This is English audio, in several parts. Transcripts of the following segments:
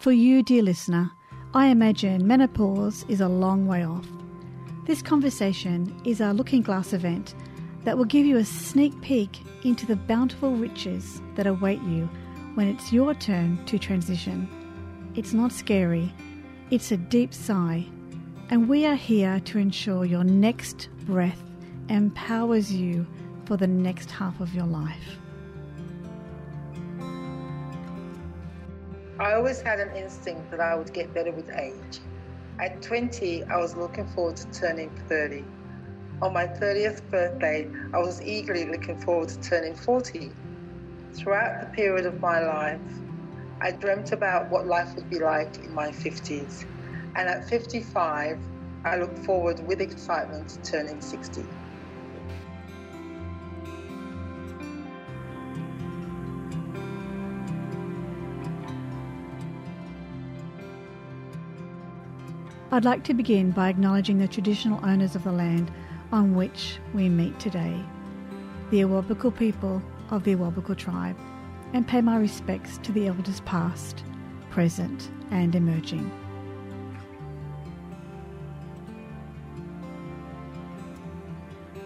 For you, dear listener, I imagine menopause is a long way off. This conversation is our Looking Glass event that will give you a sneak peek into the bountiful riches that await you when it's your turn to transition. It's not scary, it's a deep sigh, and we are here to ensure your next breath empowers you for the next half of your life. I always had an instinct that I would get better with age. At 20, I was looking forward to turning 30. On my 30th birthday, I was eagerly looking forward to turning 40. Throughout the period of my life, I dreamt about what life would be like in my 50s. And at 55, I look forward with excitement to turning 60. I'd like to begin by acknowledging the traditional owners of the land on which we meet today, the Awabakal people of the Awabakal tribe, and pay my respects to the elders past, present, and emerging.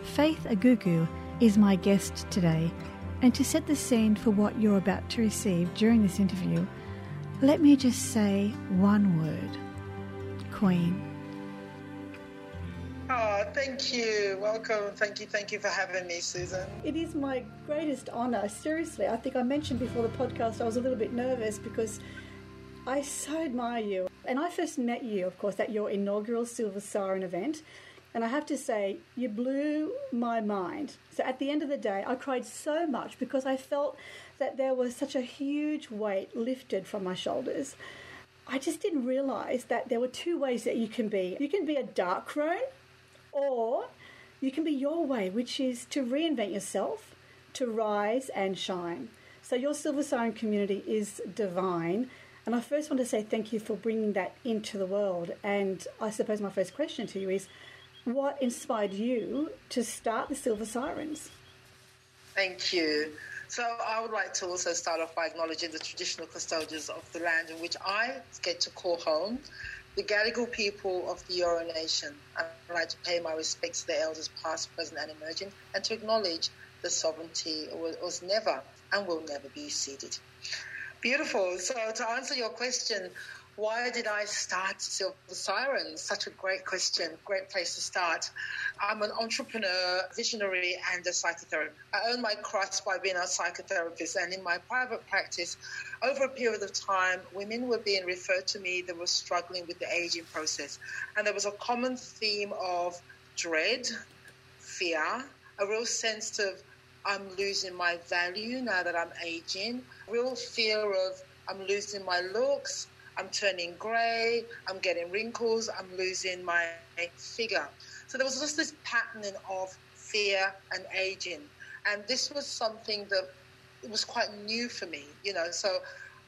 Faith Agugu is my guest today, and to set the scene for what you're about to receive during this interview, let me just say one word Queen. Oh, thank you. Welcome. Thank you. Thank you for having me, Susan. It is my greatest honour. Seriously, I think I mentioned before the podcast I was a little bit nervous because I so admire you. And I first met you, of course, at your inaugural Silver Siren event. And I have to say, you blew my mind. So at the end of the day, I cried so much because I felt that there was such a huge weight lifted from my shoulders. I just didn't realize that there were two ways that you can be. You can be a dark crone, or you can be your way, which is to reinvent yourself, to rise and shine. So, your Silver Siren community is divine. And I first want to say thank you for bringing that into the world. And I suppose my first question to you is what inspired you to start the Silver Sirens? Thank you. So I would like to also start off by acknowledging the traditional custodians of the land in which I get to call home, the Gadigal people of the Eora Nation. I'd like to pay my respects to the elders past, present and emerging and to acknowledge the sovereignty was never and will never be ceded. Beautiful. So to answer your question, why did I start Silver Sirens? Such a great question, great place to start. I'm an entrepreneur, visionary, and a psychotherapist. I earned my crust by being a psychotherapist, and in my private practice, over a period of time, women were being referred to me that were struggling with the aging process. And there was a common theme of dread, fear, a real sense of I'm losing my value now that I'm aging, real fear of I'm losing my looks, I'm turning grey, I'm getting wrinkles, I'm losing my figure. So there was just this patterning of fear and aging. And this was something that was quite new for me, you know. So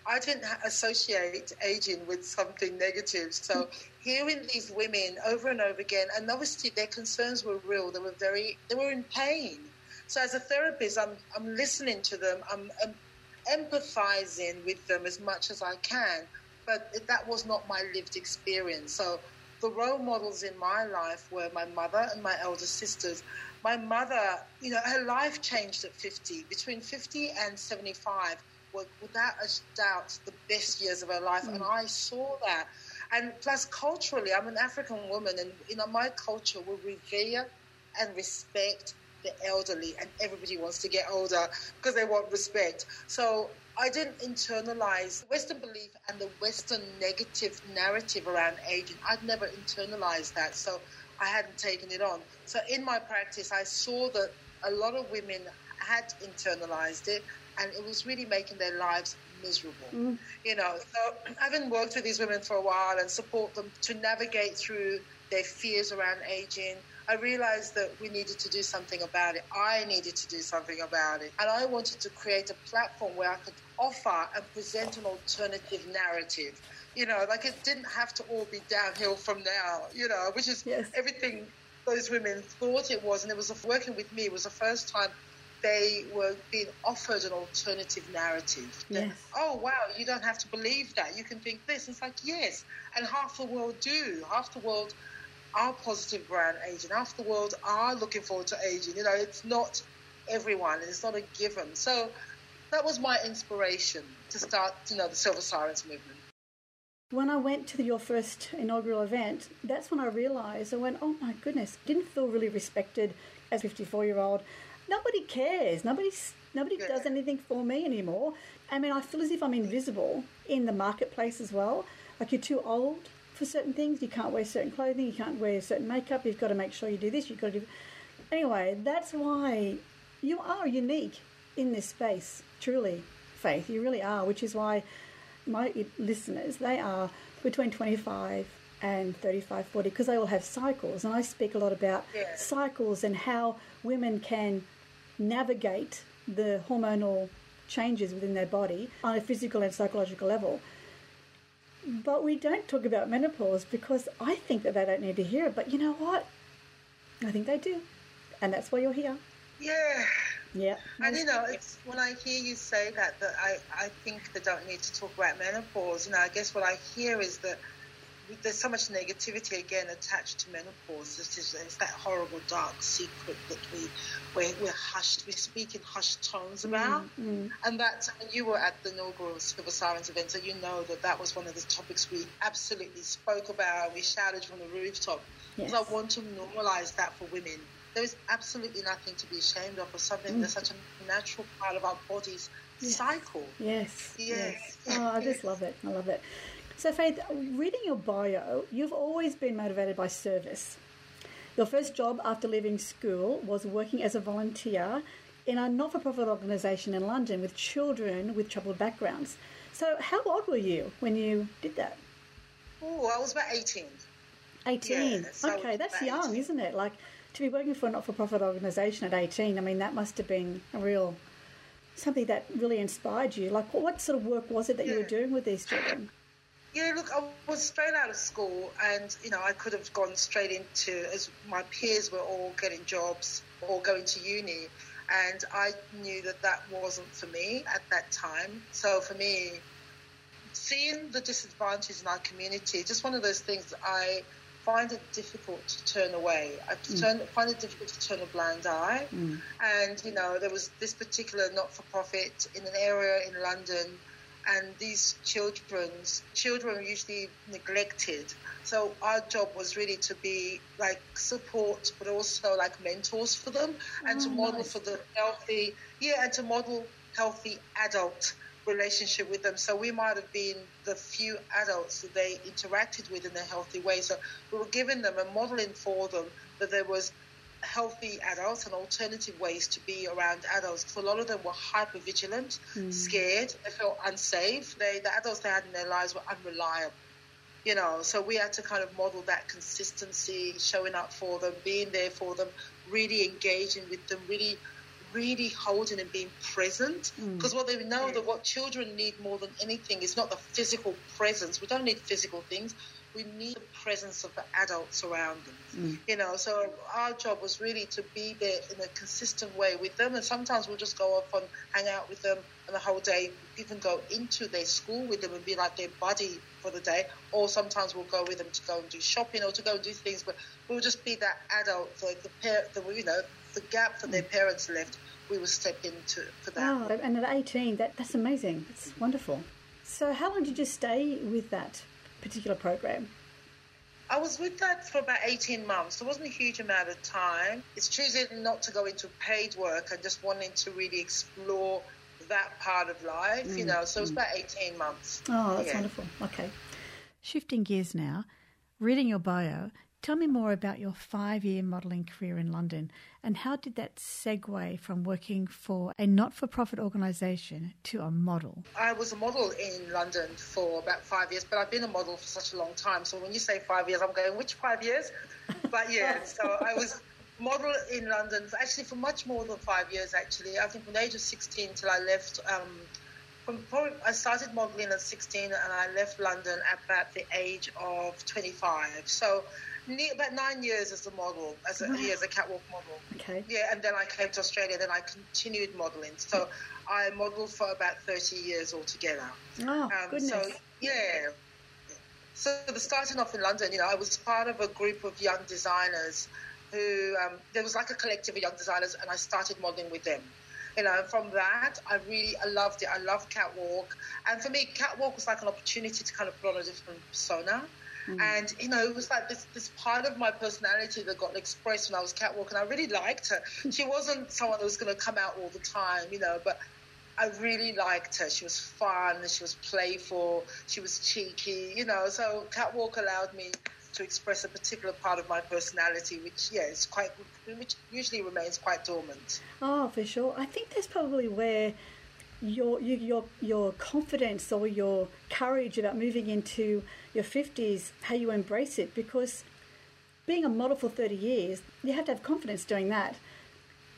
I didn't associate aging with something negative. So hearing these women over and over again, and obviously their concerns were real. They were very, they were in pain. So as a therapist, I'm, I'm listening to them. I'm, I'm empathizing with them as much as I can but that was not my lived experience. So the role models in my life were my mother and my elder sisters. My mother, you know, her life changed at 50. Between 50 and 75 were without a doubt the best years of her life. Mm. And I saw that. And plus, culturally, I'm an African woman, and you know, my culture will revere and respect the elderly, and everybody wants to get older because they want respect. So I didn't internalize Western belief and the Western negative narrative around aging. I'd never internalized that, so I hadn't taken it on. So in my practice, I saw that a lot of women had internalized it, and it was really making their lives miserable. Mm. You know, so having worked with these women for a while and support them to navigate through their fears around aging, I realized that we needed to do something about it. I needed to do something about it. And I wanted to create a platform where I could offer and present an alternative narrative. You know, like it didn't have to all be downhill from now, you know, which is yes. everything those women thought it was. And it was working with me, it was the first time they were being offered an alternative narrative. That, Yes. oh, wow, you don't have to believe that. You can think this. It's like, yes. And half the world do. Half the world are positive around aging. Half the world are looking forward to aging. You know, it's not everyone. It's not a given. So that was my inspiration to start, you know, the Silver Sirens movement. When I went to your first inaugural event, that's when I realised I went, oh my goodness, didn't feel really respected as a 54 year old. Nobody cares. Nobody's, nobody Yeah. does anything for me anymore. I mean, I feel as if I'm invisible in the marketplace as well. Like you're too old for certain things. You can't wear certain clothing. You can't wear certain makeup. You've got to make sure you do this. You've got to do. Anyway, that's why you are unique in this space. Truly, Faith, you really are. Which is why my listeners, they are between 25 and 35, 40, because they all have cycles. And I speak a lot about Yeah. cycles and how women can navigate the hormonal changes within their body on a physical and psychological level. But we don't talk about menopause because I think that they don't need to hear it. But you know what? I think they do. And that's why you're here. Yeah. Yeah. And you know, it's when I hear you say that, that I, I think they don't need to talk about menopause. You know, I guess what I hear is that there's so much negativity again attached to menopause. This is it's that horrible dark secret that we we're, we're hushed, we speak in hushed tones about, Mm, and that you were at the inaugural Silver Sirens event, so you know that that was one of the topics we absolutely spoke about. We shouted from the rooftop because Yes. I want to normalize that for women. There is absolutely nothing to be ashamed of, or something that's such a natural part of our body's Yes. cycle. Yes. Yes. Oh, I just love it. I love it. So, Faith, reading your bio, you've always been motivated by service. Your first job after leaving school was working as a volunteer in a not for profit organisation in London with children with troubled backgrounds. So, how old were you when you did that? Oh, I was about 18. 18. Yes, I okay, that's young, 18. isn't it? Like to be working for a not for profit organisation at 18, I mean, that must have been a real something that really inspired you. Like, what sort of work was it that you were doing with these children? Yeah, look, I was straight out of school, and you know, I could have gone straight into as my peers were all getting jobs or going to uni, and I knew that that wasn't for me at that time. So for me, seeing the disadvantage in our community, just one of those things I find it difficult to turn away. I mm. turn, find it difficult to turn a blind eye. Mm. And you know, there was this particular not-for-profit in an area in London and these children's children were usually neglected. So our job was really to be like support, but also like mentors for them, and to Oh, model nice. for the healthy, yeah, and to model healthy adult relationship with them. So we might have been the few adults that they interacted with in a healthy way. So we were giving them and modeling for them that there was healthy adults and alternative ways to be around adults. Because a lot of them were hyper vigilant, hmm. scared, they felt unsafe. They, the adults they had in their lives were unreliable. You know, so we had to kind of model that consistency, showing up for them, being there for them, really engaging with them, really, really holding and being present. Hmm. Because what they know that what children need more than anything is not the physical presence. We don't need physical things. We need the presence of the adults around them. Mm. You know, so our job was really to be there in a consistent way with them. And sometimes we'll just go off and hang out with them and the whole day, even go into their school with them and be like their buddy for the day. Or sometimes we'll go with them to go and do shopping or to go and do things. But we'll just be that adult, the, the, par- the you know, the gap that their parents left. We will step into for that. Oh, and at 18, that, that's amazing. It's wonderful. So, how long did you stay with that particular program? I was with that for about 18 months. There wasn't a huge amount of time. It's choosing not to go into paid work and just wanting to really explore that part of life, you mm, know. So it was mm. about 18 months. Oh, that's Yeah. wonderful. Okay. Shifting gears now, reading your bio, tell me more about your five year modelling career in London and how did that segue from working for a not for profit organisation to a model? I was a model in London for about five years, but I've been a model for such a long time. So when you say five years, I'm going, which five years? But yeah, so I was model in London actually for much more than five years, actually. I think from the age of 16 till I left um, from I started modeling at 16 and I left London at about the age of 25. So about nine years as a model, as a, wow. yeah, as a catwalk model. Okay. Yeah, and then I came to Australia. Then I continued modeling. So I modeled for about 30 years altogether. Oh, um, goodness. So yeah. So the starting off in London, you know, I was part of a group of young designers who um, there was like a collective of young designers, and I started modeling with them you know, from that, I really, I loved it. I loved catwalk. And for me, catwalk was like an opportunity to kind of put on a different persona. Mm. And, you know, it was like this, this part of my personality that got expressed when I was catwalk. And I really liked her. She wasn't someone that was going to come out all the time, you know, but I really liked her. She was fun, she was playful, she was cheeky, you know. So catwalk allowed me to express a particular part of my personality, which yeah, is quite, which usually remains quite dormant. Oh, for sure. I think that's probably where your your your confidence or your courage about moving into your fifties, how you embrace it, because being a model for thirty years, you have to have confidence doing that.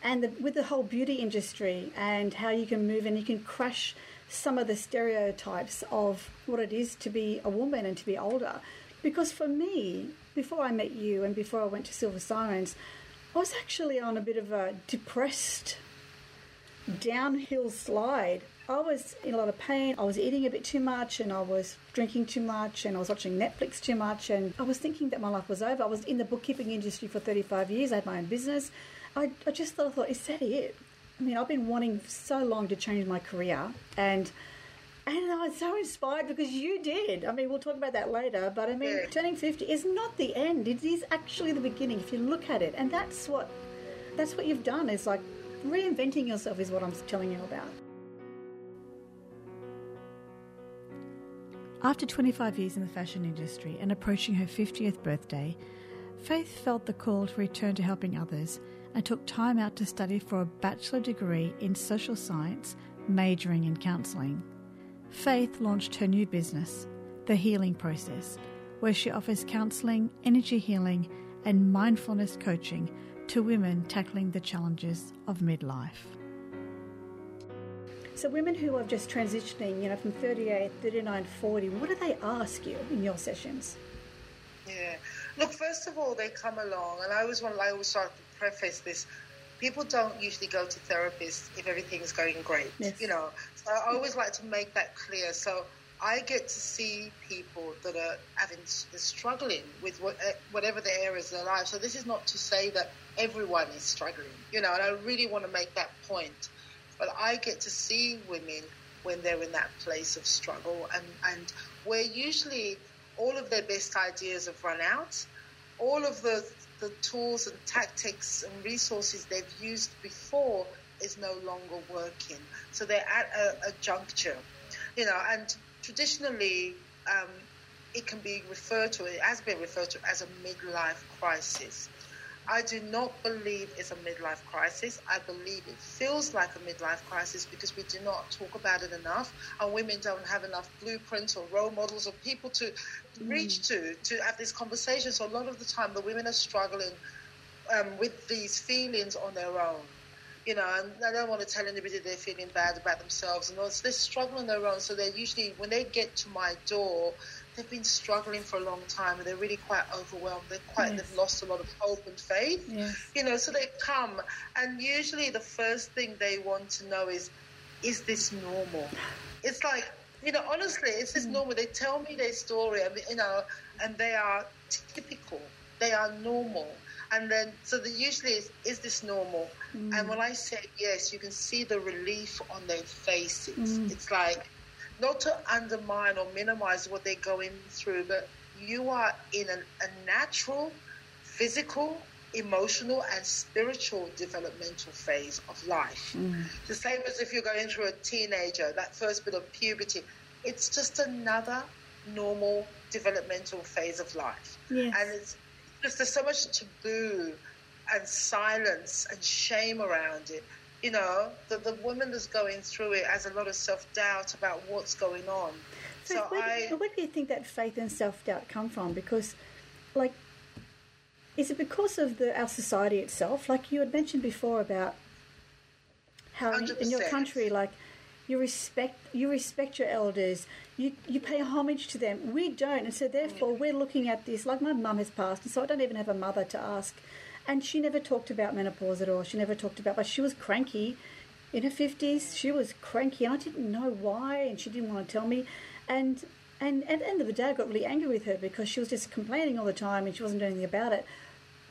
And the, with the whole beauty industry and how you can move and you can crush some of the stereotypes of what it is to be a woman and to be older. Because for me, before I met you and before I went to Silver Sirens, I was actually on a bit of a depressed downhill slide. I was in a lot of pain. I was eating a bit too much and I was drinking too much and I was watching Netflix too much and I was thinking that my life was over. I was in the bookkeeping industry for 35 years. I had my own business. I, I just thought, I thought, is that it? I mean, I've been wanting so long to change my career and and I was so inspired because you did. I mean, we'll talk about that later, but I mean, yeah. turning 50 is not the end. It is actually the beginning if you look at it. And that's what that's what you've done is like reinventing yourself is what I'm telling you about. After 25 years in the fashion industry and approaching her 50th birthday, Faith felt the call to return to helping others and took time out to study for a bachelor degree in social science, majoring in counselling. Faith launched her new business, The Healing Process, where she offers counselling, energy healing, and mindfulness coaching to women tackling the challenges of midlife. So, women who are just transitioning, you know, from 38, 39, 40, what do they ask you in your sessions? Yeah. Look, first of all, they come along, and I always want, I always start to preface this people don't usually go to therapists if everything's going great. Yes. You know, so I always like to make that clear. So I get to see people that are having struggling with eh, whatever the areas of their life. So this is not to say that everyone is struggling, you know, and I really want to make that point. But I get to see women when they're in that place of struggle, and and where usually all of their best ideas have run out, all of the the tools and tactics and resources they've used before is no longer working. So they're at a, a juncture, you know, and traditionally um, it can be referred to, it has been referred to as a midlife crisis. I do not believe it's a midlife crisis. I believe it feels like a midlife crisis because we do not talk about it enough, and women don't have enough blueprints or role models or people to mm. reach to to have this conversation. So a lot of the time, the women are struggling um, with these feelings on their own. You know, and I don't want to tell anybody they're feeling bad about themselves, and they're struggling on their own. So they're usually when they get to my door they've been struggling for a long time and they're really quite overwhelmed. They're quite yes. they've lost a lot of hope and faith. Yes. You know, so they come and usually the first thing they want to know is, is this normal? It's like you know, honestly, it's just mm. normal. They tell me their story, and you know, and they are typical. They are normal. And then, so the usually is, is this normal? Mm. And when I say yes, you can see the relief on their faces. Mm. It's like, not to undermine or minimize what they're going through, but you are in an, a natural, physical, emotional, and spiritual developmental phase of life. Mm. The same as if you're going through a teenager, that first bit of puberty. It's just another normal developmental phase of life. Yes. And it's just there's so much taboo and silence and shame around it you know, the, the woman that's going through it has a lot of self doubt about what's going on. So, so where, I, where do you think that faith and self doubt come from? Because, like, is it because of the our society itself? Like you had mentioned before about how in, in your country, like You respect you respect your elders. You you pay homage to them. We don't, and so therefore mm. we're looking at this like my mum has passed, and so I don't even have a mother to ask. And she never talked about menopause at all. She never talked about, but she was cranky in her fifties. She was cranky, and I didn't know why, and she didn't want to tell me. And and at the end of the day, I got really angry with her because she was just complaining all the time, and she wasn't doing anything about it.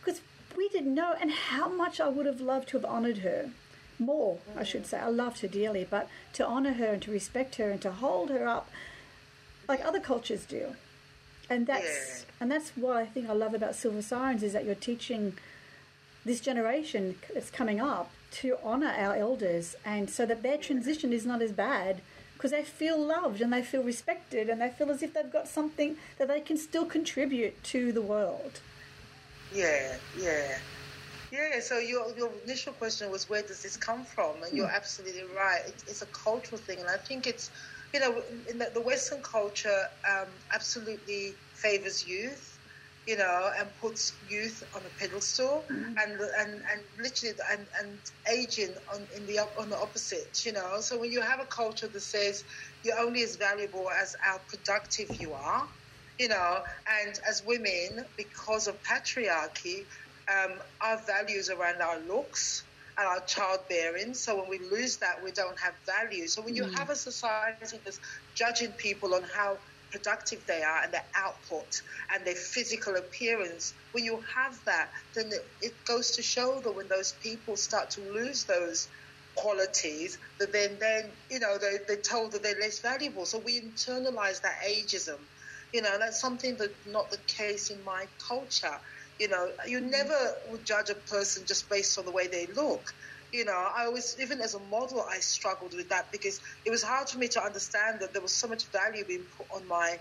Because we didn't know, and how much I would have loved to have honoured her more, I should say. I loved her dearly, but to honour her and to respect her and to hold her up like other cultures do. And that's Yeah. and that's what I think I love about Silver Sirens is that you're teaching this generation that's coming up to honour our elders and so that their transition is not as bad because they feel loved and they feel respected and they feel as if they've got something that they can still contribute to the world. Yeah, yeah. Yeah, so your, your initial question was where does this come from? And you're absolutely right. It, it's a cultural thing. And I think it's, you know, in the, the Western culture um, absolutely favors youth, you know, and puts youth on a pedestal and, and, and literally and, and aging on, in the, on the opposite, you know. So when you have a culture that says you're only as valuable as how productive you are, you know, and as women, because of patriarchy, um, our values around our looks and our childbearing. So when we lose that, we don't have value. So when you have a society that's judging people on how productive they are and their output and their physical appearance, when you have that, then it, goes to show that when those people start to lose those qualities, that then, then you know, they, they're told that they're less valuable. So we internalize that ageism. You know, that's something that's not the case in my culture. You know, you never would judge a person just based on the way they look. You know, I always, even as a model, I struggled with that because it was hard for me to understand that there was so much value being put on my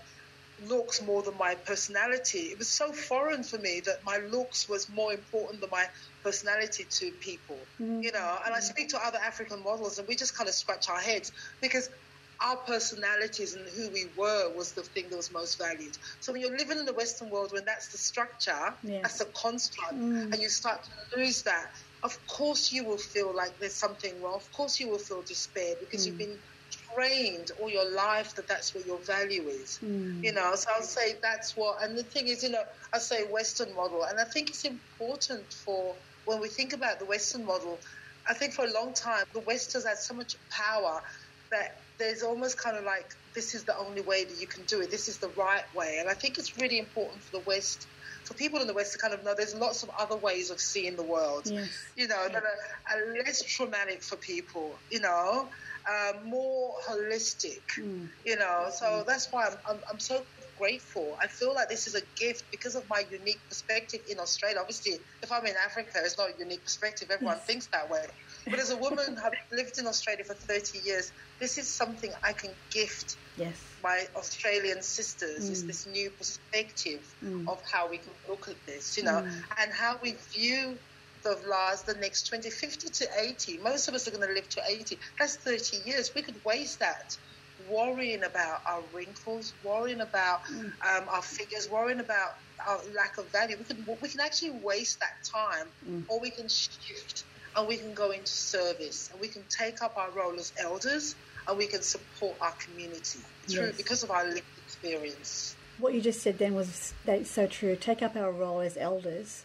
looks more than my personality. It was so foreign for me that my looks was more important than my personality to people. Mm-hmm. You know, and I mm-hmm. speak to other African models and we just kind of scratch our heads because our personalities and who we were was the thing that was most valued. So when you're living in the Western world, when that's the structure, Yes. that's the construct, mm. and you start to lose that, of course you will feel like there's something wrong. Of course you will feel despair because you've mm. been trained all your life that that's where your value is. Mm. You know, so I'll say that's what. And the thing is, you know, I say Western model, and I think it's important for when we think about the Western model. I think for a long time the West has had so much power that there's almost kind of like this is the only way that you can do it. This is the right way, and I think it's really important for the West, for people in the West to kind of know there's lots of other ways of seeing the world. Yes. You know, that are, are less traumatic for people. You know, uh, more holistic. You know, so that's why I'm, I'm I'm so grateful. I feel like this is a gift because of my unique perspective in Australia. Obviously, if I'm in Africa, it's not a unique perspective. Everyone thinks that way. But as a woman having lived in Australia for 30 years, this is something I can gift Yes. my Australian sisters is mm. this new perspective mm. of how we can look at this, you know, mm. and how we view the last, the next 20, 50 to 80. Most of us are going to live to 80. That's 30 years. We could waste that worrying about our wrinkles, worrying about um, our figures, worrying about our lack of value. We can, we can actually waste that time or we can shift and we can go into service and we can take up our role as elders and we can support our community through Yes. because of our lived experience. What you just said then was that's so true. Take up our role as elders,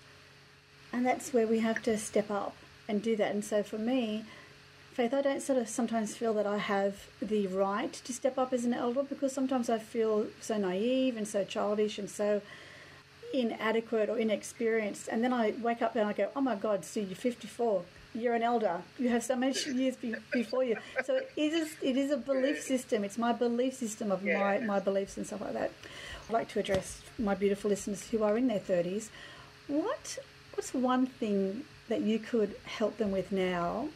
and that's where we have to step up and do that. And so for me, Faith, I don't sort of sometimes feel that I have the right to step up as an elder because sometimes I feel so naive and so childish and so inadequate or inexperienced. And then I wake up and I go, oh my God, Sue, you're 54. You're an elder. You have so many years be- before you. So it is, it is a belief system. It's my belief system of my, my beliefs and stuff like that. I'd like to address my beautiful listeners who are in their 30s. What What's one thing that you could help them with now?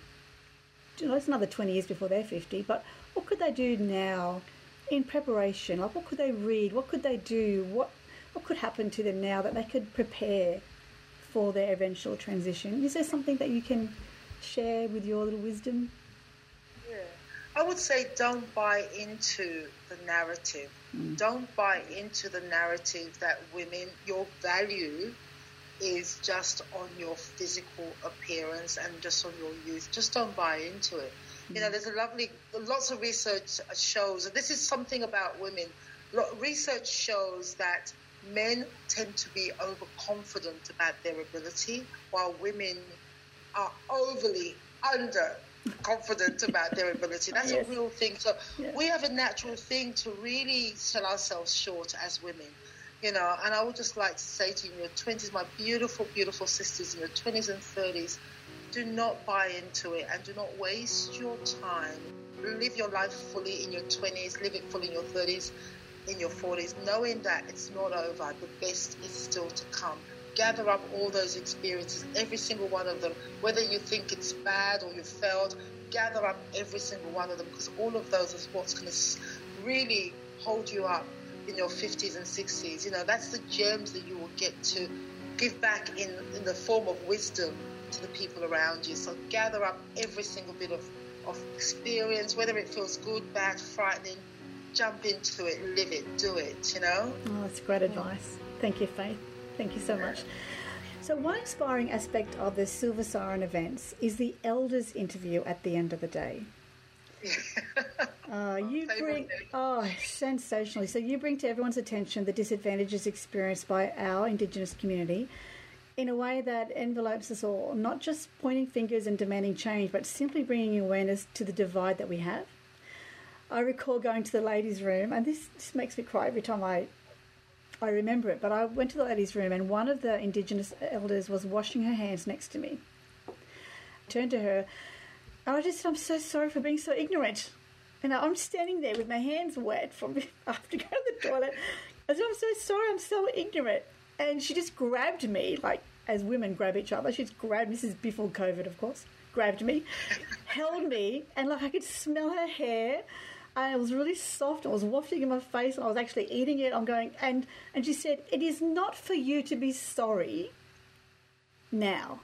You know, it's another 20 years before they're 50, but what could they do now in preparation? Like, what could they read? What could they do? What what could happen to them now that they could prepare for their eventual transition? Is there something that you can share with your little wisdom? Yeah. I would say don't buy into the narrative. Mm. Don't buy into the narrative that women, your value is just on your physical appearance and just on your youth. Just don't buy into it. You know, mm. there's a lovely, lots of research shows, and this is something about women. Research shows that men tend to be overconfident about their ability, while women are overly under confident about their ability. That's yes. a real thing. So yes. we have a natural thing to really sell ourselves short as women. You know, and I would just like to say to you in your 20s, my beautiful, beautiful sisters in your 20s and 30s, do not buy into it and do not waste your time. Live your life fully in your 20s, live it fully in your 30s, in your 40s, knowing that it's not over. The best is still to come. Gather up all those experiences, every single one of them, whether you think it's bad or you failed, gather up every single one of them because all of those is what's going to really hold you up in your 50s and 60s. You know, that's the gems that you will get to give back in, in the form of wisdom to the people around you. So gather up every single bit of, of experience, whether it feels good, bad, frightening, jump into it, live it, do it, you know? Oh, that's great advice. Thank you, Faith. Thank you so much. So, one inspiring aspect of the Silver Siren events is the elders interview at the end of the day. uh, you bring oh sensationally. So you bring to everyone's attention the disadvantages experienced by our Indigenous community in a way that envelopes us all, not just pointing fingers and demanding change, but simply bringing awareness to the divide that we have. I recall going to the ladies' room, and this, just makes me cry every time I I remember it. But I went to the ladies' room, and one of the Indigenous elders was washing her hands next to me. I turned to her, and I just said, "I'm so sorry for being so ignorant." And I'm standing there with my hands wet from after going to the toilet. I said, "I'm so sorry. I'm so ignorant." And she just grabbed me, like as women grab each other. She's grabbed. This is before COVID, of course. Grabbed me, held me, and like I could smell her hair. And it was really soft. It was wafting in my face. and I was actually eating it. I'm going, and and she said, "It is not for you to be sorry. Now,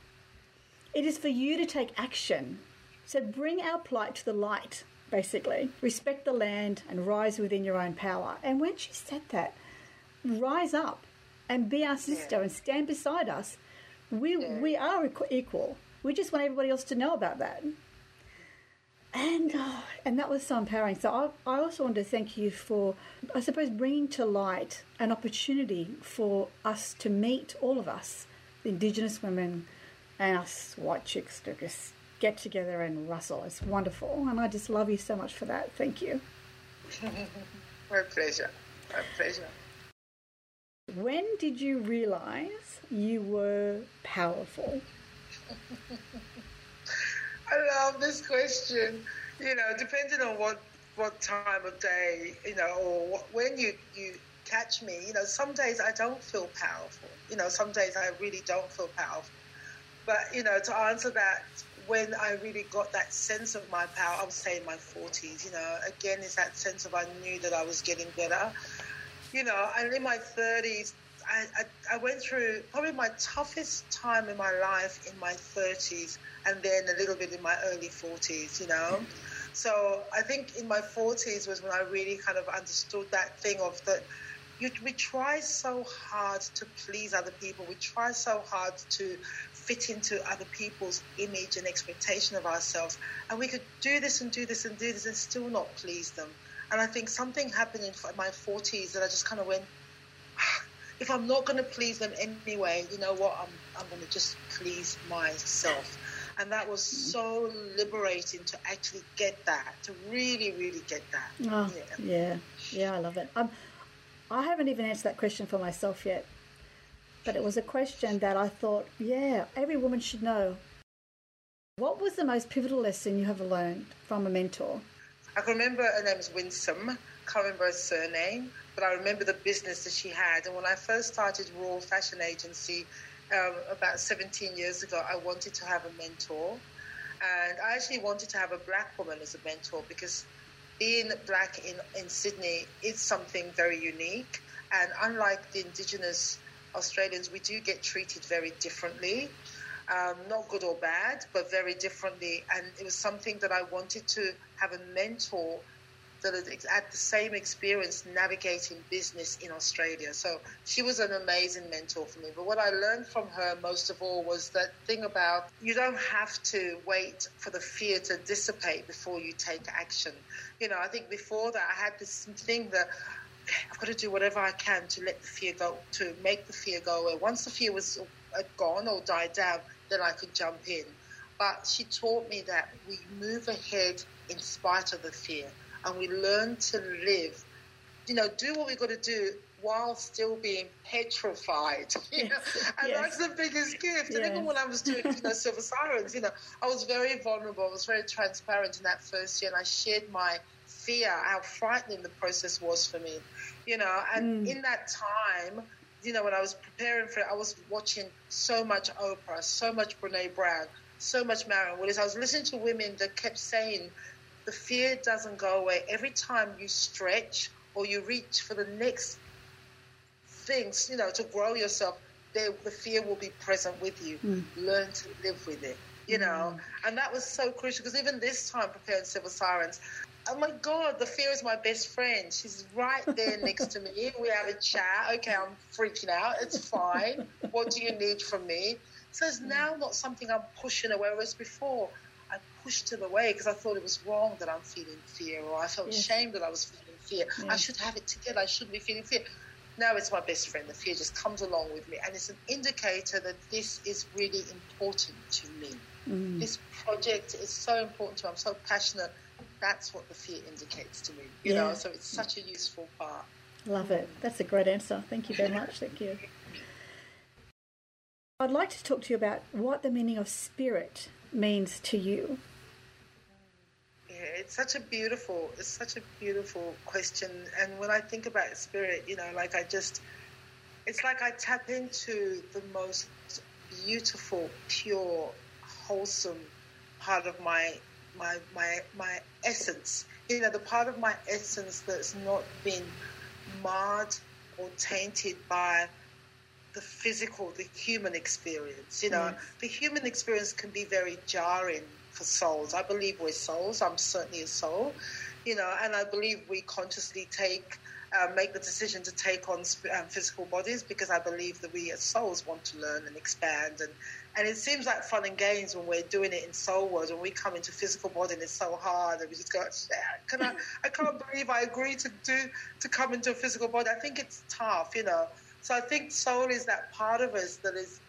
it is for you to take action. So bring our plight to the light." Basically, respect the land and rise within your own power. And when she said that, rise up and be our sister yeah. and stand beside us. We yeah. we are equal. We just want everybody else to know about that. And oh, and that was so empowering. So I, I also want to thank you for, I suppose, bringing to light an opportunity for us to meet all of us, the Indigenous women, and us white chicks to just get together and rustle. It's wonderful, and I just love you so much for that. Thank you. My pleasure. My pleasure. When did you realize you were powerful? I love this question. You know, depending on what what time of day, you know, or what, when you you catch me, you know, some days I don't feel powerful. You know, some days I really don't feel powerful. But you know, to answer that, when I really got that sense of my power, I would say in my forties. You know, again, it's that sense of I knew that I was getting better you know, and in my 30s, I, I, I, went through probably my toughest time in my life in my 30s and then a little bit in my early 40s, you know. So I think in my 40s was when I really kind of understood that thing of that we try so hard to please other people. We try so hard to fit into other people's image and expectation of ourselves. And we could do this and do this and do this and still not please them. And I think something happened in my 40s that I just kind of went, if I'm not going to please them anyway, you know what? I'm, I'm going to just please myself. And that was so liberating to actually get that, to really, really get that. Oh, yeah. yeah, yeah, I love it. Um, I haven't even answered that question for myself yet, but it was a question that I thought, yeah, every woman should know. What was the most pivotal lesson you have learned from a mentor? I can remember her name was Winsome. Can't remember her surname, but I remember the business that she had. And when I first started Royal Fashion Agency um, about 17 years ago, I wanted to have a mentor. And I actually wanted to have a black woman as a mentor because being black in, in Sydney is something very unique. And unlike the Indigenous Australians, we do get treated very differently um, not good or bad, but very differently. And it was something that I wanted to have a mentor that had had the same experience navigating business in Australia. So she was an amazing mentor for me. But what I learned from her most of all was that thing about you don't have to wait for the fear to dissipate before you take action. You know, I think before that I had this thing that I've got to do whatever I can to let the fear go, to make the fear go away. Once the fear was uh, gone or died down, then I could jump in. But she taught me that we move ahead in spite of the fear and we learn to live, you know, do what we've got to do while still being petrified. You know? And yes. that's the biggest gift. Yes. And even when I was doing, you know, Silver Sirens, you know, I was very vulnerable. I was very transparent in that first year and I shared my fear, how frightening the process was for me, you know, and mm. in that time, you know, when I was preparing for it, I was watching so much Oprah, so much Brene Brown, so much Marianne Willis. I was listening to women that kept saying, the fear doesn't go away. Every time you stretch or you reach for the next things, you know, to grow yourself, the fear will be present with you. Mm. Learn to live with it, you know. Mm. And that was so crucial because even this time preparing Silver Sirens, oh my God, the fear is my best friend. She's right there next to me. We have a chat. Okay, I'm freaking out. It's fine. what do you need from me? So it's now not something I'm pushing away, whereas before I pushed it away because I thought it was wrong that I'm feeling fear or I felt yes. ashamed that I was feeling fear. Yes. I should have it together. I shouldn't be feeling fear. Now it's my best friend. The fear just comes along with me, and it's an indicator that this is really important to me. Mm. This project is so important to me. I'm so passionate. That's what the fear indicates to me. You yeah. know, so it's such a useful part. Love it. That's a great answer. Thank you very much. Thank you. I'd like to talk to you about what the meaning of spirit means to you. Yeah, it's such a beautiful, it's such a beautiful question. And when I think about spirit, you know, like I just, it's like I tap into the most beautiful, pure, wholesome part of my my my my essence. You know, the part of my essence that's not been marred or tainted by the physical, the human experience. You know, yes. the human experience can be very jarring for souls. I believe we're souls. I'm certainly a soul. You know, and I believe we consciously take. Uh, make the decision to take on um, physical bodies because I believe that we as souls want to learn and expand and and it seems like fun and games when we're doing it in soul world when we come into physical body and it's so hard and we just go can I I can't believe I agreed to do to come into a physical body I think it's tough you know so I think soul is that part of us that is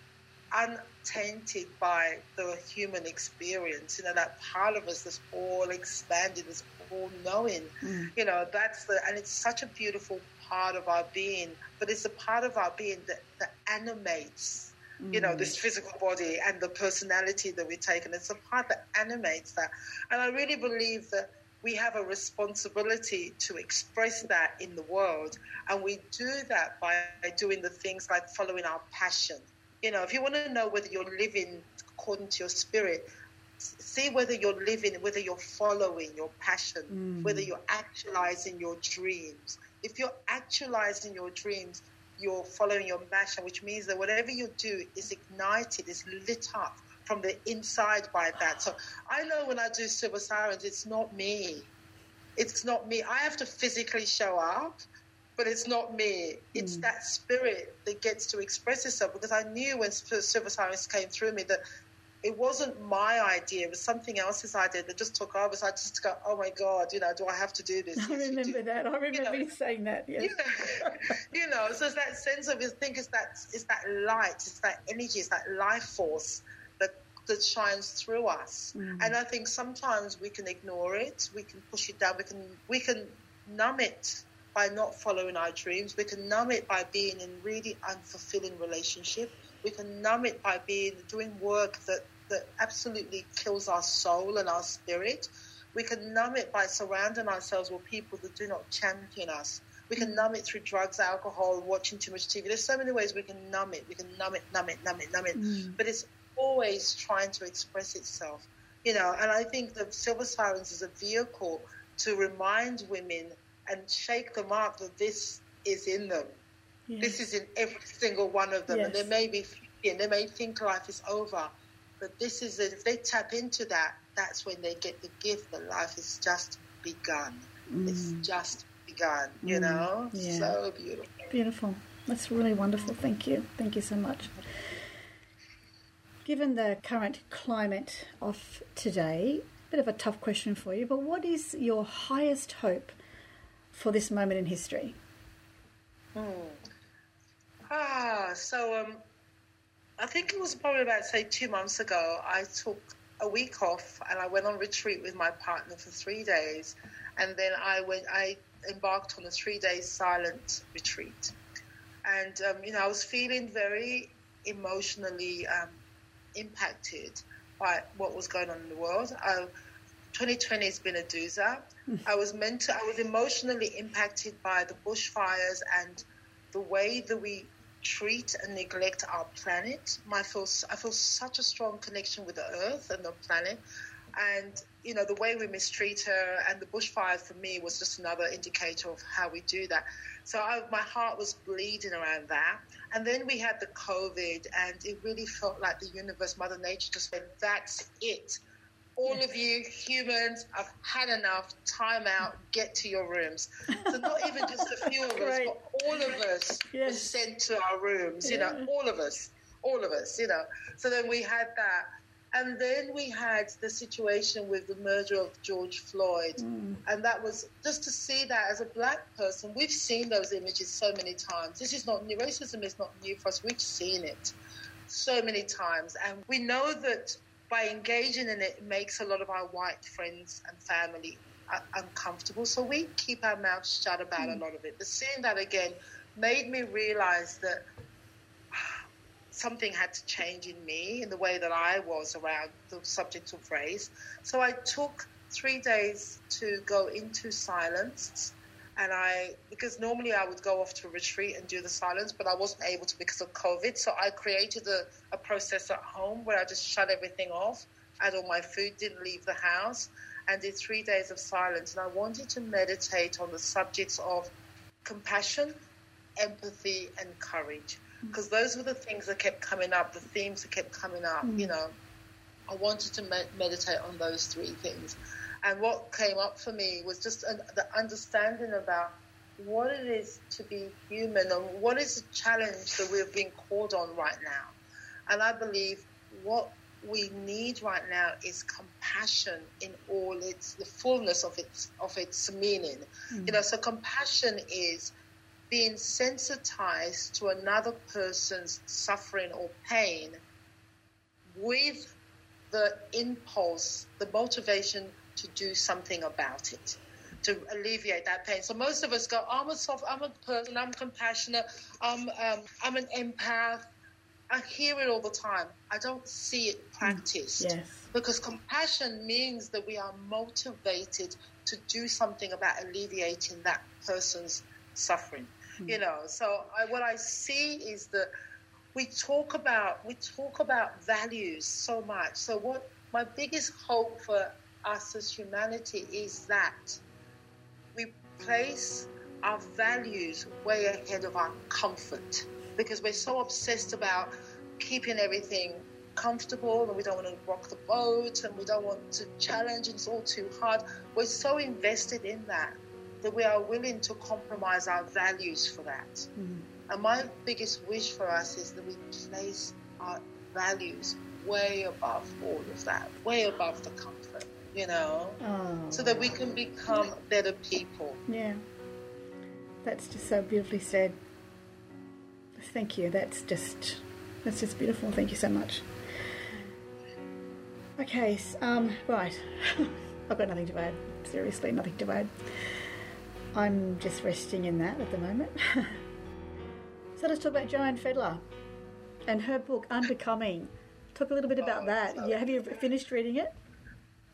untainted by the human experience. You know, that part of us that's all expanded, that's all knowing. Mm. You know, that's the, and it's such a beautiful part of our being, but it's a part of our being that, that animates. You know, this mm. physical body and the personality that we take, and it's a part that animates that. And I really believe that we have a responsibility to express that in the world. And we do that by doing the things like following our passion. You know, if you want to know whether you're living according to your spirit, see whether you're living, whether you're following your passion, mm. whether you're actualizing your dreams. If you're actualizing your dreams, you're following your passion, which means that whatever you do is ignited, is lit up from the inside by that. So I know when I do Silver Sirens, it's not me. It's not me. I have to physically show up, but it's not me. It's mm. that spirit that gets to express itself because I knew when Silver Sirens came through me that it wasn't my idea, it was something else's idea that just took over. So I just go, oh my God, you know, do I have to do this? I remember that. I remember you, know, you saying that, yes. You know, you know, so it's that sense of, I think it's that, it's that light, it's that energy, it's that life force that shines through us. Mm. And I think sometimes we can ignore it, we can push it down, we can we can numb it by not following our dreams. We can numb it by being in really unfulfilling relationship. We can numb it by being doing work that, that absolutely kills our soul and our spirit. We can numb it by surrounding ourselves with people that do not champion us. We can numb it through drugs, alcohol, watching too much TV. There's so many ways we can numb it. We can numb it, numb it, numb it, numb it. Mm. But it's always trying to express itself, you know. And I think the Silver Sirens is a vehicle to remind women and shake them up that this is in them. Yes. This is in every single one of them, yes. and they may be and they may think life is over, but this is it. If they tap into that, that's when they get the gift that life has just begun. Mm. It's just begun, you mm. know? Yeah. So beautiful. Beautiful. That's really wonderful. Thank you. Thank you so much. Given the current climate of today, a bit of a tough question for you, but what is your highest hope for this moment in history? Hmm. Ah, so um, I think it was probably about say two months ago. I took a week off and I went on retreat with my partner for three days, and then I went. I embarked on a three day silent retreat, and um, you know I was feeling very emotionally um, impacted by what was going on in the world. I, 2020 has been a doozer. Hmm. I was meant to, I was emotionally impacted by the bushfires and the way that we treat and neglect our planet. I feel, I feel such a strong connection with the earth and the planet. And, you know, the way we mistreat her and the bushfires for me was just another indicator of how we do that. So I, my heart was bleeding around that. And then we had the COVID, and it really felt like the universe, Mother Nature just went, that's it all of you humans I've had enough time out get to your rooms so not even just a few of us but all of us yes. were sent to our rooms you yeah. know all of us all of us you know so then we had that and then we had the situation with the murder of George Floyd. Mm. And that was just to see that as a black person, we've seen those images so many times. This is not new. Racism is not new for us. We've seen it so many times. And we know that by engaging in it, it makes a lot of our white friends and family uh, uncomfortable. So we keep our mouths shut about mm. a lot of it. But seeing that again made me realize that something had to change in me in the way that I was around the subject of race. So I took three days to go into silence and I because normally I would go off to a retreat and do the silence, but I wasn't able to because of COVID. So I created a, a process at home where I just shut everything off, had all my food, didn't leave the house, and did three days of silence. And I wanted to meditate on the subjects of compassion, empathy, and courage because those were the things that kept coming up, the themes that kept coming up. Mm. You know, I wanted to med- meditate on those three things. And what came up for me was just an, the understanding about what it is to be human and what is the challenge that we're being called on right now. And I believe what we need right now is compassion in all its the fullness of its of its meaning. Mm. You know, so compassion is being sensitized to another person's suffering or pain with the impulse, the motivation to do something about it, to alleviate that pain. So most of us go, I'm a soft, I'm a person, I'm compassionate, I'm, um, I'm an empath. I hear it all the time. I don't see it mm, practiced. Yes. Because compassion means that we are motivated to do something about alleviating that person's suffering. Mm. You know, so I, what I see is that we talk about we talk about values so much. So what my biggest hope for us as humanity is that we place our values way ahead of our comfort because we're so obsessed about keeping everything comfortable and we don't want to rock the boat and we don't want to challenge and it's all too hard. We're so invested in that that we are willing to compromise our values for that. Mm-hmm. And my biggest wish for us is that we place our values way above all of that, way above the comfort you know, oh. so that we can become better people. Yeah. That's just so beautifully said. Thank you. That's just that's just beautiful. Thank you so much. Okay, um, right. I've got nothing to add. Seriously, nothing to add. I'm just resting in that at the moment. so let's talk about Joanne Fedler and her book Unbecoming. Talk a little bit about oh, that. Yeah, have you finished reading it?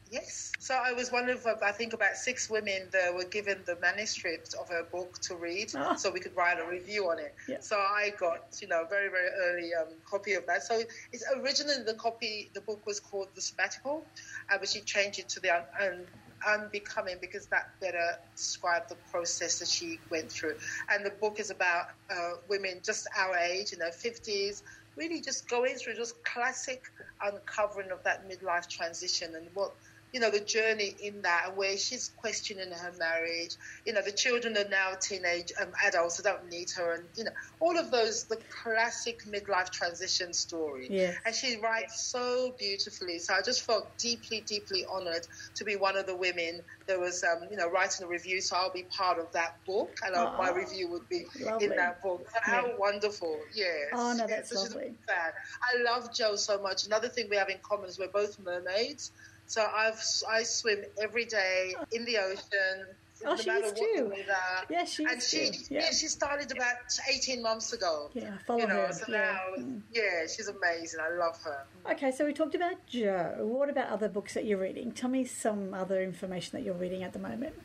Yes. So I was one of, I think, about six women that were given the manuscript of her book to read, oh. so we could write a review on it. Yeah. So I got, you know, very very early um, copy of that. So it's originally the copy, the book was called The Sabbatical, uh, but she changed it to the un- unbecoming because that better described the process that she went through. And the book is about uh, women just our age, in their fifties, really just going through just classic uncovering of that midlife transition and what you know, the journey in that and where she's questioning her marriage. You know, the children are now teenage um, adults who don't need her, and you know, all of those the classic midlife transition story. Yeah. And she writes so beautifully. So I just felt deeply, deeply honoured to be one of the women that was, um, you know, writing a review. So I'll be part of that book, and my review would be lovely. in that book. How Yeah. wonderful! Yes. Oh, no, Yes, that's so she's a lovely. I love Joe so much. Another thing we have in common is we're both mermaids. So I've I swim every day in the ocean. Oh, no she matter is what too. the weather. Yeah, she and is she too. yeah. Yeah. she started about eighteen months ago. Yeah, follow you know, her. so yeah. now yeah, she's amazing. I love her. Okay, so we talked about Joe. What about other books that you're reading? Tell me some other information that you're reading at the moment.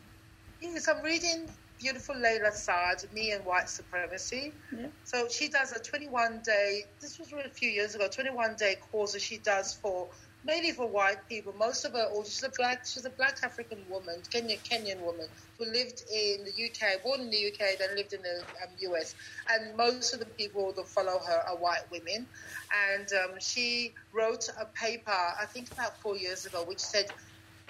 Yes, I'm reading beautiful Layla Saad, Me and White Supremacy. Yeah. So she does a 21 day, this was a few years ago, 21 day course that she does for mainly for white people. Most of her, or she's a black, she's a black African woman, Kenyan Kenyan woman who lived in the UK, born in the UK, then lived in the um, US. And most of the people that follow her are white women. And um, she wrote a paper, I think about four years ago, which said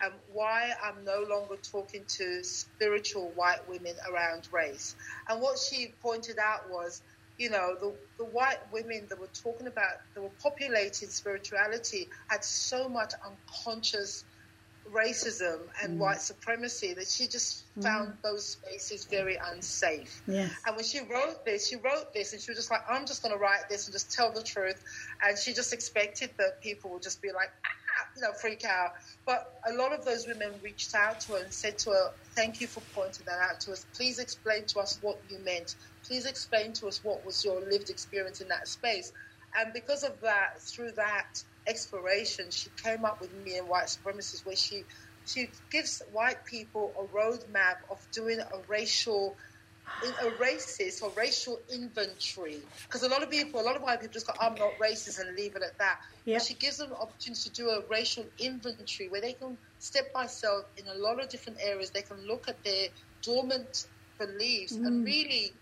um, why I'm no longer talking to spiritual white women around race. And what she pointed out was, you know, the, the white women that were talking about, that were populating spirituality, had so much unconscious racism and white supremacy that she just found those spaces very unsafe. Yes. And when she wrote this, she wrote this and she was just like, I'm just going to write this and just tell the truth. And she just expected that people would just be like, ah, you know, freak out. But a lot of those women reached out to her and said to her, Thank you for pointing that out to us. Please explain to us what you meant. Please explain to us what was your lived experience in that space. And because of that, through that exploration, she came up with Me and White Supremacists, where she she gives white people a roadmap of doing a racial a racist or racial inventory because a lot of people, a lot of white people just go, I'm not racist and leave it at that. Yep. But she gives them an opportunity to do a racial inventory where they can step by step in a lot of different areas. They can look at their dormant beliefs and mm. really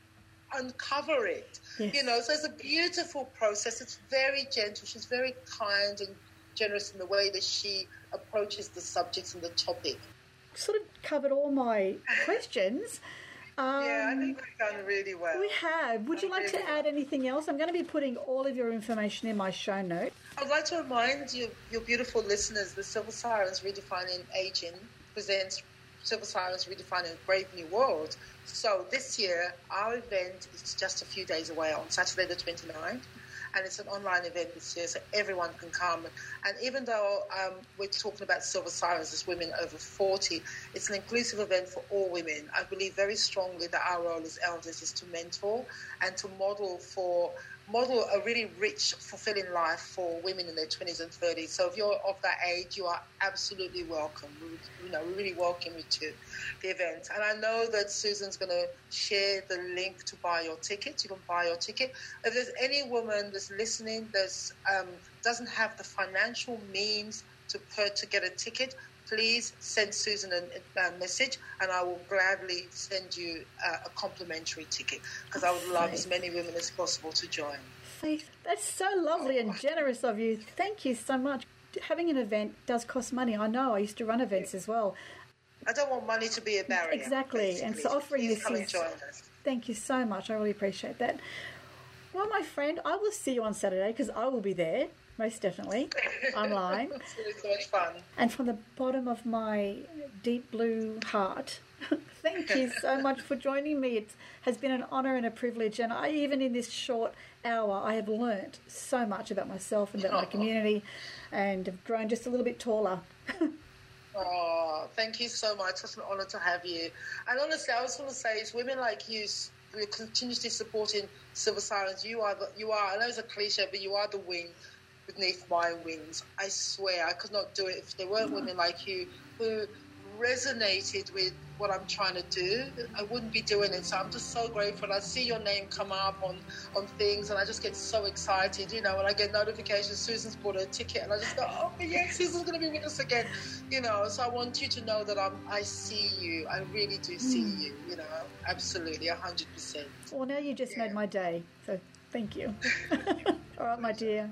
uncover it. Yes. You know, so it's a beautiful process. It's very gentle. She's very kind and generous in the way that she approaches the subjects and the topic. Sort of covered all my questions. Um, yeah, I think we've done really well. we have. Would you like to add anything else? I'm going to be putting all of your information in my show notes. I'd like to remind you, your beautiful listeners, the Silver Sirens Redefining Aging presents Silver Sirens Redefining a Brave New World. So this year, our event is just a few days away on Saturday the 29th. And it's an online event this year, so everyone can come. And even though um, we're talking about Silver Sirens as women over 40, it's an inclusive event for all women. I believe very strongly that our role as elders is to mentor and to model for model a really rich, fulfilling life for women in their 20s and 30s. So if you're of that age, you are absolutely welcome. We, you know, we really welcome you to the event. And I know that Susan's going to share the link to buy your ticket. You can buy your ticket. If there's any woman that's listening that um, doesn't have the financial means to per, to get a ticket, please send Susan a, a message and I will gladly send you uh, a complimentary ticket because I would love as many women as possible to join. Faith, that's so lovely and generous of you. Thank you so much. Having an event does cost money. I know. I used to run events as well. I don't want money to be a barrier. Exactly, and so offering please this come is- join us. Thank you so much. I really appreciate that. Well, my friend, I will see you on Saturday because I will be there, most definitely, online. It's so much fun. And from the bottom of my deep blue heart, thank you so much for joining me. It has been an honour and a privilege. And I, even in this short hour, I have learnt so much about myself and about my community and have grown just a little bit taller. Oh, thank you so much. It's an honor to have you. And honestly, I was going to say, it's women like you who are continuously supporting Silver Sirens. You are, the, you are. I know it's a cliche, but you are the wing beneath my wings. I swear, I could not do it if there weren't mm. women like you who resonated with what I'm trying to do. I wouldn't be doing it. So I'm just so grateful. I see your name come up on, on things, and I just get so excited. You know, when I get notifications, Susan's bought a ticket, and I just go, oh yes, Susan's going to be with us again. You know, so I want you to know that I'm, I see you. I really do see mm. you. You know, absolutely, hundred percent. Well, now you just made my day. So thank you. All right, my dear.